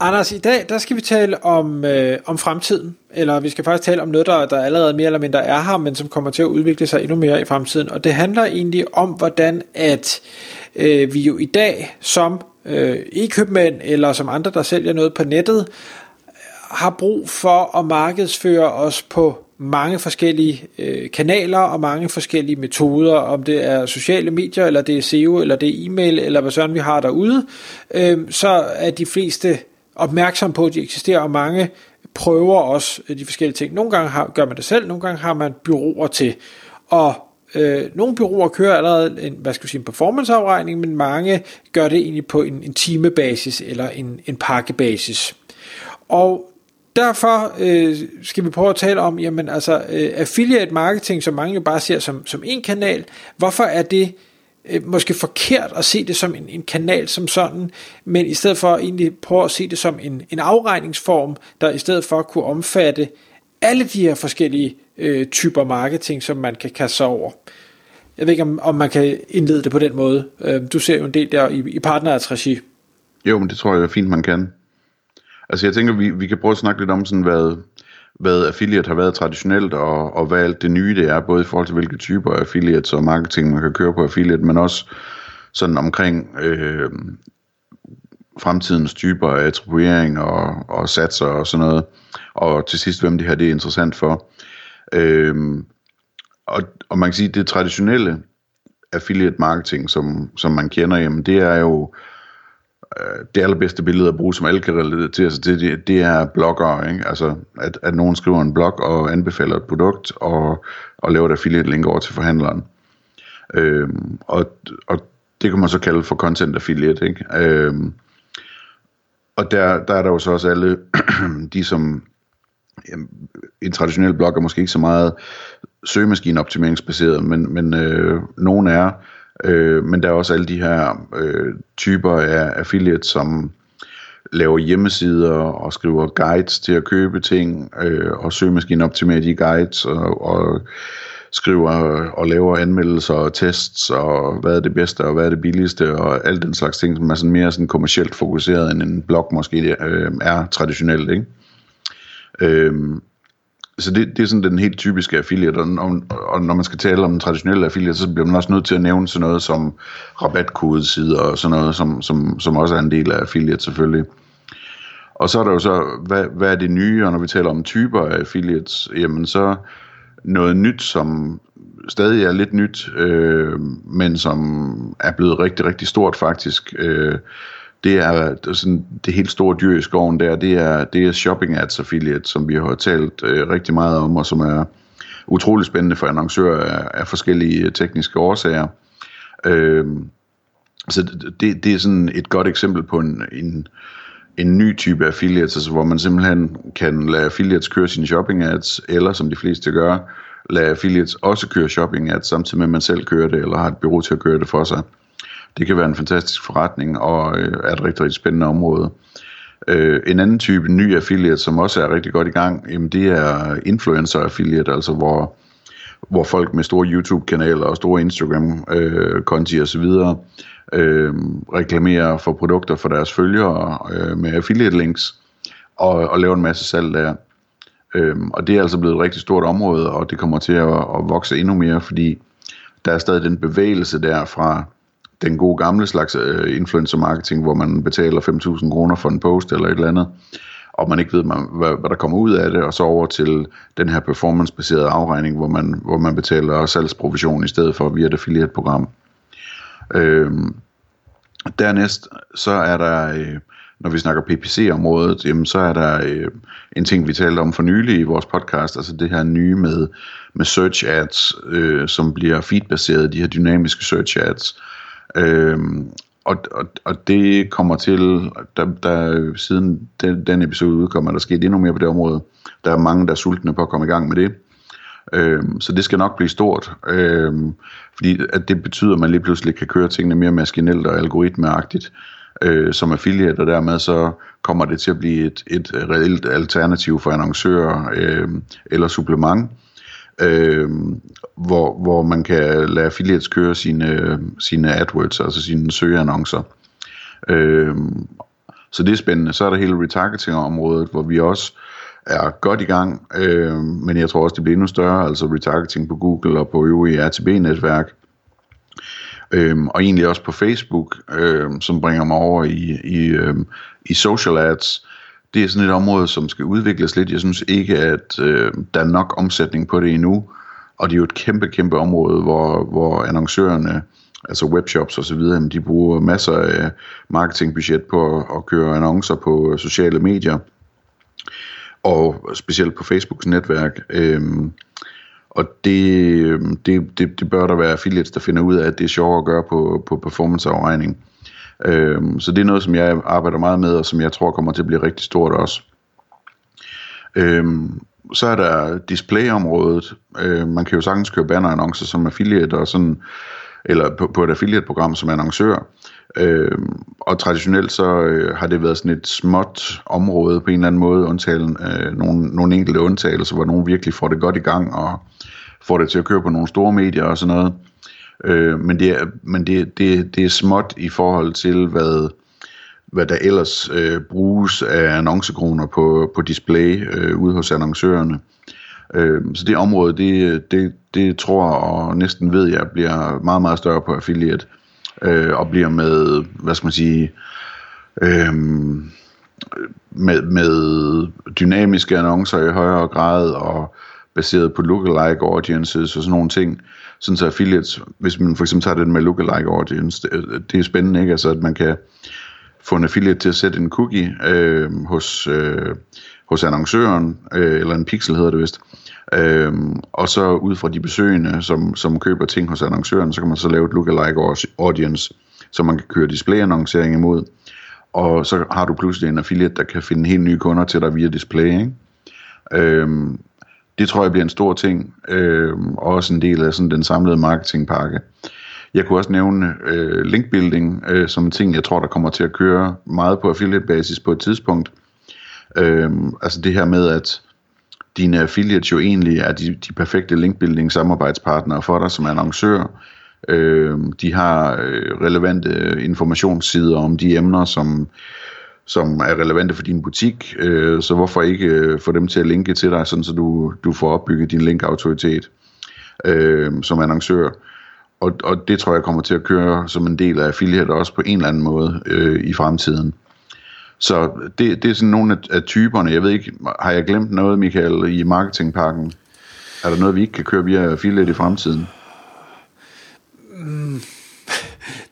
Anders, i dag der skal vi tale om, øh, om fremtiden, eller vi skal faktisk tale om noget, der, der allerede mere eller mindre er her, men som kommer til at udvikle sig endnu mere i fremtiden. Og det handler egentlig om, hvordan at øh, vi jo i dag som øh, e-købmænd, eller som andre, der sælger noget på nettet, har brug for at markedsføre os på mange forskellige øh, kanaler og mange forskellige metoder, om det er sociale medier, eller det er SEO, eller det er e-mail, eller hvad sådan vi har derude, øh, så er de fleste opmærksom på, at de eksisterer, og mange prøver også øh, de forskellige ting. Nogle gange har, gør man det selv, nogle gange har man byråer til. Og øh, nogle byråer kører allerede en, hvad skal vi sige, en performanceafregning, men mange gør det egentlig på en, en timebasis eller en, en pakkebasis. Og derfor øh, skal vi prøve at tale om, jamen altså øh, affiliate marketing, som mange jo bare ser som, som en kanal, hvorfor er det øh, måske forkert at se det som en, en kanal som sådan, men i stedet for egentlig prøve at se det som en, en afregningsform, der i stedet for kunne omfatte alle de her forskellige øh, typer marketing, som man kan kaste sig over. Jeg ved ikke, om, om man kan indlede det på den måde. Øh, du ser jo en del der i, i partnerregi. Jo, men det tror jeg er fint, man kan. Altså jeg tænker, vi, vi kan prøve at snakke lidt om sådan, hvad, hvad affiliate har været traditionelt, og, og hvad alt det nye det er, både i forhold til hvilke typer af affiliates og marketing man kan køre på affiliate, men også sådan omkring øh, fremtidens typer af attribuering og, og satser og sådan noget, og til sidst, hvem det her det er interessant for. Øh, og, og man kan sige, at det traditionelle affiliate marketing, som, som man kender, jamen det er jo Øh, Øh, det allerbedste billede at bruge, som alle kan relatere sig til, det, det er blogger, ikke? Altså, at, at nogen skriver en blog og anbefaler et produkt, og, og laver et affiliate link over til forhandleren. Øhm, og, og det kan man så kalde for content affiliate, ikke? Øhm, og der, der er der jo så også alle de, som jamen, en traditionel blog er måske ikke så meget søgemaskineoptimeringsbaseret, men, men øh, nogen er, Øh, men der er også alle de her øh, typer af affiliates, som laver hjemmesider og skriver guides til at købe ting, øh, og søgemaskineoptimerer de guides, og, og skriver og laver anmeldelser og tests, og hvad er det bedste, og hvad er det billigste, og alt den slags ting, som er sådan mere sådan kommercielt fokuseret, end en blog måske øh, er traditionelt, ikke? Øh, så det, det er sådan den helt typiske affiliate, og, og, og når man skal tale om traditionelle affiliate, så bliver man også nødt til at nævne sådan noget som rabatkodesider og sådan noget, som, som, som også er en del af affiliate selvfølgelig. Og så er der jo så, hvad, hvad er det nye, og når vi taler om typer af affiliates, jamen så noget nyt, som stadig er lidt nyt, øh, men som er blevet rigtig, rigtig stort faktisk, øh, det er sådan, det helt store dyr i skoven der, det er, det er Shopping Ads Affiliate, som vi har talt øh, rigtig meget om, og som er utrolig spændende for annoncører af, af forskellige øh, tekniske årsager. Øh, så det, det er sådan et godt eksempel på en, en, en ny type affiliates, altså hvor man simpelthen kan lade affiliates køre sine shopping ads, eller som de fleste gør, lade affiliates også køre shopping ads, samtidig med at man selv kører det, eller har et bureau til at køre det for sig det kan være en fantastisk forretning og øh, er et rigtig, rigtig spændende område. Øh, en anden type ny affiliate, som også er rigtig godt i gang, jamen det er influencer affiliate, altså hvor, hvor folk med store YouTube-kanaler og store Instagram-konti øh, osv. Øh, reklamerer for produkter for deres følgere øh, med affiliate links og, og laver en masse salg der. Øh, og det er altså blevet et rigtig stort område, og det kommer til at, at vokse endnu mere, fordi der er stadig den bevægelse der fra den gode gamle slags øh, influencer marketing, hvor man betaler 5.000 kroner for en post eller et eller andet, og man ikke ved, man, hvad, hvad der kommer ud af det, og så over til den her performance-baserede afregning, hvor man, hvor man betaler salgsprovision i stedet for via et affiliate-program. Øh, dernæst, så er der, øh, når vi snakker PPC-området, jamen, så er der øh, en ting, vi talte om for nylig i vores podcast, altså det her nye med, med search ads, øh, som bliver feedbaseret, de her dynamiske search ads, Øhm, og, og, og det kommer til, der, der siden den, den episode udkommer, der sket endnu mere på det område. Der er mange, der er sultne på at komme i gang med det. Øhm, så det skal nok blive stort, øhm, fordi at det betyder, at man lige pludselig kan køre tingene mere maskinelt og algoritmeagtigt øh, som affiliate, og dermed så kommer det til at blive et, et reelt alternativ for annoncører øh, eller supplement, øh, hvor, hvor man kan lade affiliates køre sine, sine AdWords, altså sine søgeannoncer. Øh, så det er spændende. Så er der hele retargeting-området, hvor vi også er godt i gang, øh, men jeg tror også, det bliver endnu større, altså retargeting på Google og på øvrige RTB-netværk, Øhm, og egentlig også på Facebook, øhm, som bringer mig over i, i, øhm, i social ads. Det er sådan et område, som skal udvikles lidt. Jeg synes ikke, at øh, der er nok omsætning på det endnu, og det er jo et kæmpe, kæmpe område, hvor, hvor annoncørerne, altså webshops osv., de bruger masser af marketingbudget på at, at køre annoncer på øh, sociale medier og specielt på Facebooks netværk. Øhm, og det, øhm, det, det, det bør der være affiliates, der finder ud af, at det er sjovere at gøre på, på performanceafregning. Øhm, så det er noget, som jeg arbejder meget med, og som jeg tror kommer til at blive rigtig stort også. Øhm, så er der displayområdet. Øh, man kan jo sagtens køre bannerannoncer som affiliate, og sådan, eller på, på et affiliate-program som annoncør. Øh, og traditionelt så øh, har det været sådan et småt område på en eller anden måde, undtagen øh, nogle, nogle enkelte undtagelser, hvor nogen virkelig får det godt i gang og får det til at køre på nogle store medier og sådan noget. Øh, men det er, men det, det, det er småt i forhold til, hvad, hvad der ellers øh, bruges af annoncekroner på, på display øh, ude hos annoncørerne. Øh, så det område, det, det, det tror og næsten ved jeg bliver meget, meget større på affiliate øh, og bliver med, hvad skal man sige, øh, med, med dynamiske annoncer i højere grad og baseret på lookalike audiences og sådan nogle ting. Sådan så affiliates, hvis man for eksempel tager den med lookalike audience, det, øh, det er spændende, ikke? Altså at man kan få en affiliate til at sætte en cookie øh, hos, øh, hos annoncøren, øh, eller en pixel hedder det vist, Øhm, og så ud fra de besøgende, som, som køber ting hos annoncøren, så kan man så lave et lookalike audience, så man kan køre displayannoncering imod. Og så har du pludselig en affiliate, der kan finde helt nye kunder til dig via display. Ikke? Øhm, det tror jeg bliver en stor ting, øh, og også en del af sådan den samlede marketingpakke. Jeg kunne også nævne øh, linkbuilding øh, som en ting, jeg tror, der kommer til at køre meget på affiliate-basis på et tidspunkt. Øh, altså det her med, at dine affiliates jo egentlig er de, de perfekte linkbuilding samarbejdspartnere for dig som annoncør. Øh, de har øh, relevante informationssider om de emner, som, som er relevante for din butik, øh, så hvorfor ikke øh, få dem til at linke til dig, sådan så du, du får opbygget din linkautoritet øh, som annoncør. Og, og det tror jeg kommer til at køre som en del af affiliate også på en eller anden måde øh, i fremtiden. Så det, det er sådan nogle af, af typerne. Jeg ved ikke, har jeg glemt noget, Michael, i marketingpakken? Er der noget, vi ikke kan køre via affiliate i fremtiden? Mm.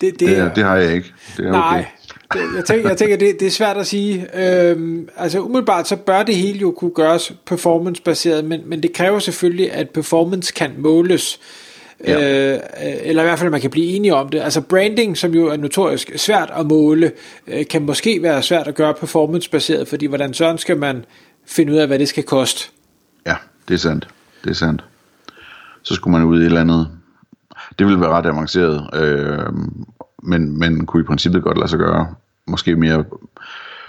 Det, det, det, det har jeg ikke. Det er nej, okay. Jeg tænker, jeg tænker det, det er svært at sige. Øhm, altså umiddelbart så bør det hele jo kunne gøres performance-baseret, men, men det kræver selvfølgelig, at performance kan måles. Ja. Øh, eller i hvert fald, man kan blive enige om det. Altså branding, som jo er notorisk svært at måle, øh, kan måske være svært at gøre performance-baseret, fordi hvordan sådan skal man finde ud af, hvad det skal koste? Ja, det er sandt. Det er sandt. Så skulle man ud i et eller andet. Det ville være ret avanceret, øh, men, men kunne i princippet godt lade sig gøre. Måske mere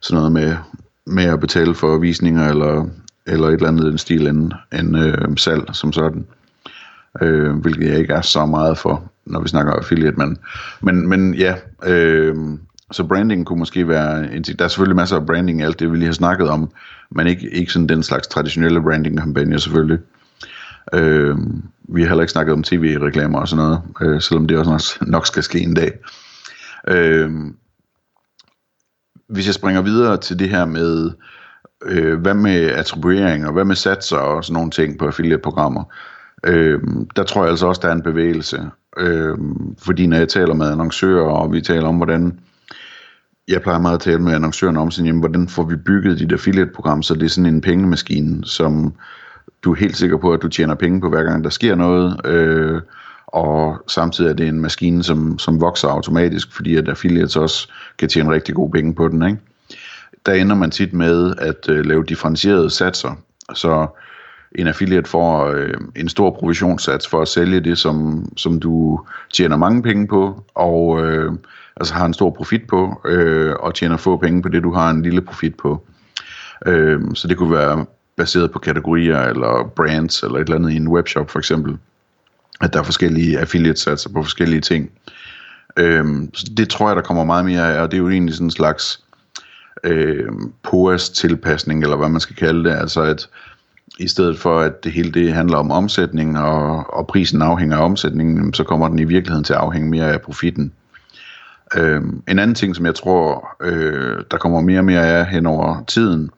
sådan noget med, med at betale for visninger, eller, eller et eller andet den stil, end, end øh, salg som sådan øh, hvilket jeg ikke er så meget for, når vi snakker affiliate, men, men, men ja, øh, så branding kunne måske være, en, der er selvfølgelig masser af branding i alt det, vi lige har snakket om, men ikke, ikke sådan den slags traditionelle branding-kampagner selvfølgelig. Øh, vi har heller ikke snakket om tv-reklamer og sådan noget, øh, selvom det også nok, nok skal ske en dag. Øh, hvis jeg springer videre til det her med, øh, hvad med attribuering og hvad med satser og sådan nogle ting på affiliate-programmer, øh, der tror jeg altså også, der er en bevægelse. Øh, fordi når jeg taler med annoncører, og vi taler om, hvordan jeg plejer meget at tale med annoncørerne om, sådan, jamen, hvordan får vi bygget dit affiliate-program, så det er sådan en pengemaskine, som du er helt sikker på, at du tjener penge på hver gang, der sker noget, øh, og samtidig er det en maskine, som, som vokser automatisk, fordi at affiliates også kan tjene rigtig gode penge på den. Ikke? Der ender man tit med at øh, lave differentierede satser, så en affiliate får øh, en stor provisionssats for at sælge det, som, som du tjener mange penge på, og øh, altså har en stor profit på, øh, og tjener få penge på det, du har en lille profit på. Øh, så det kunne være baseret på kategorier, eller brands, eller et eller andet i en webshop for eksempel. At der er forskellige affiliate-satser på forskellige ting. Øhm, så det tror jeg, der kommer meget mere af, og det er jo egentlig sådan en slags øh, POAS-tilpasning, eller hvad man skal kalde det, altså at i stedet for at det hele det handler om omsætning, og, og prisen afhænger af omsætningen, så kommer den i virkeligheden til at afhænge mere af profitten. Øh, en anden ting, som jeg tror, øh, der kommer mere og mere af hen over tiden,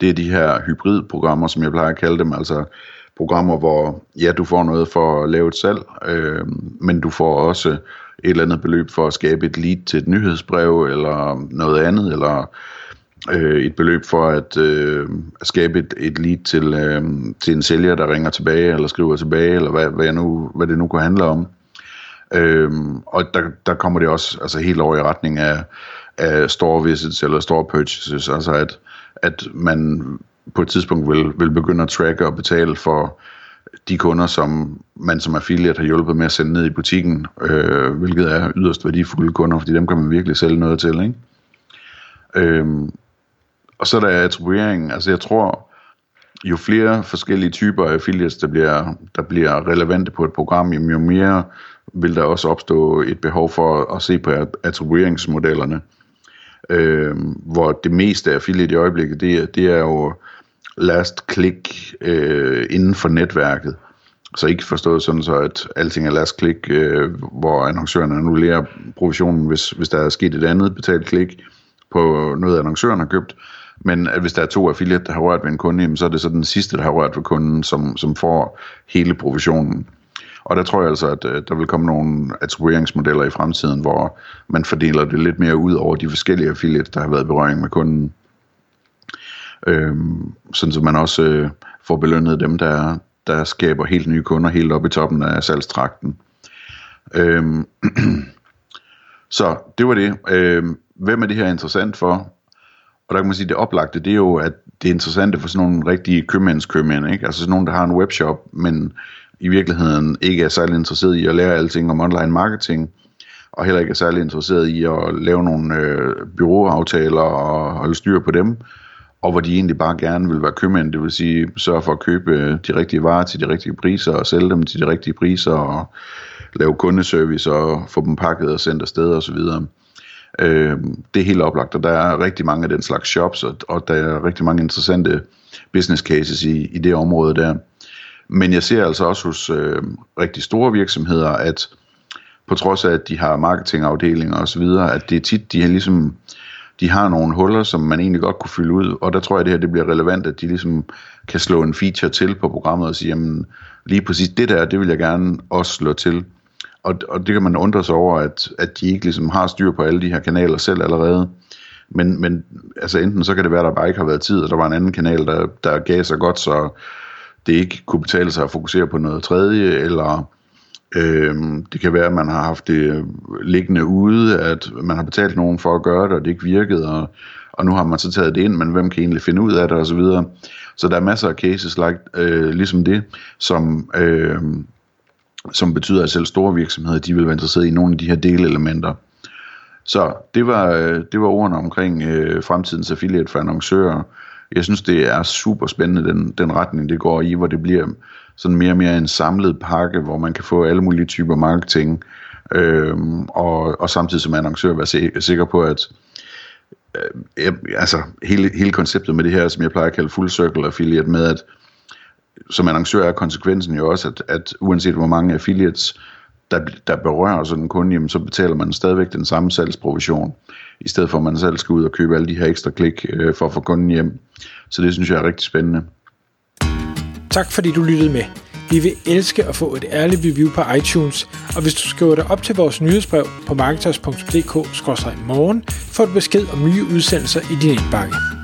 det er de her hybridprogrammer, som jeg plejer at kalde dem, altså programmer, hvor ja, du får noget for at lave et salg, øh, men du får også et eller andet beløb for at skabe et lead til et nyhedsbrev, eller noget andet, eller øh, et beløb for at, øh, at skabe et, et lead til, øh, til en sælger, der ringer tilbage, eller skriver tilbage, eller hvad, hvad, jeg nu, hvad det nu kunne handle om. Øh, og der, der kommer det også altså helt over i retning af, af store visits eller store purchases, altså at, at man på et tidspunkt vil, vil begynde at tracke og betale for de kunder, som man som affiliate har hjulpet med at sende ned i butikken, øh, hvilket er yderst værdifulde kunder, fordi dem kan man virkelig sælge noget til. Ikke? Øhm, og så er der attribuering. Altså jeg tror, jo flere forskellige typer af affiliates, der bliver, der bliver relevante på et program, jo mere vil der også opstå et behov for at se på attribueringsmodellerne. Øhm, hvor det meste af affiliate i øjeblikket, det, det er jo last click øh, inden for netværket. Så ikke forstået sådan så, at alting er last click, øh, hvor annoncøren annullerer provisionen, hvis, hvis der er sket et andet betalt klik på noget, annoncøren har købt. Men at hvis der er to affiliate, der har rørt ved en kunde, så er det så den sidste, der har rørt ved kunden, som, som får hele provisionen. Og der tror jeg altså, at øh, der vil komme nogle attribueringsmodeller i fremtiden, hvor man fordeler det lidt mere ud over de forskellige affiliates, der har været i berøring med kunden. Øhm, sådan så man også øh, får belønnet dem, der, der skaber helt nye kunder helt op i toppen af salgstrakten. Øhm, så det var det. Øhm, hvem er det her interessant for? Og der kan man sige, at det oplagte, det er jo, at det er interessant for sådan nogle rigtige købmændskøbmænd, ikke? Altså sådan nogen, der har en webshop, men i virkeligheden ikke er særlig interesseret i at lære alting om online marketing, og heller ikke er særlig interesseret i at lave nogle øh, byråaftaler og holde styr på dem, og hvor de egentlig bare gerne vil være købmænd, det vil sige sørge for at købe øh, de rigtige varer til de rigtige priser og sælge dem til de rigtige priser og lave kundeservice og få dem pakket og sendt afsted osv. Øh, det er helt oplagt, og der er rigtig mange af den slags shops, og, og der er rigtig mange interessante business cases i, i det område der. Men jeg ser altså også hos øh, rigtig store virksomheder, at på trods af, at de har marketingafdelinger osv., at det er tit, de har ligesom de har nogle huller, som man egentlig godt kunne fylde ud, og der tror jeg, at det her det bliver relevant, at de ligesom kan slå en feature til på programmet og sige, jamen lige præcis det der, det vil jeg gerne også slå til. Og, og det kan man undre sig over, at, at de ikke ligesom har styr på alle de her kanaler selv allerede. Men, men altså enten så kan det være, at der bare ikke har været tid, og der var en anden kanal, der, der gav sig godt, så det ikke kunne betale sig at fokusere på noget tredje, eller øh, det kan være, at man har haft det øh, liggende ude, at man har betalt nogen for at gøre det, og det ikke virkede, og, og nu har man så taget det ind, men hvem kan egentlig finde ud af det, og så videre. Så der er masser af cases like, øh, ligesom det, som, øh, som betyder, at selv store virksomheder, de vil være interesseret i nogle af de her delelementer. Så det var, øh, det var ordene omkring øh, fremtidens affiliate for annoncører. Jeg synes, det er super spændende, den, den retning, det går i, hvor det bliver sådan mere og mere en samlet pakke, hvor man kan få alle mulige typer marketing, øhm, og, og samtidig som annoncør være sikker på, at øh, altså hele, hele konceptet med det her, som jeg plejer at kalde full circle affiliate, med at som annoncør er konsekvensen jo også, at, at uanset hvor mange affiliates, der, der berører sådan en kunde, jamen, så betaler man stadigvæk den samme salgsprovision, i stedet for at man selv skal ud og købe alle de her ekstra klik øh, for at få kunden hjem. Så det synes jeg er rigtig spændende. Tak fordi du lyttede med. Vi vil elske at få et ærligt review på iTunes, og hvis du skriver dig op til vores nyhedsbrev på marketers.dk-morgen, får du besked om nye udsendelser i din indbakke.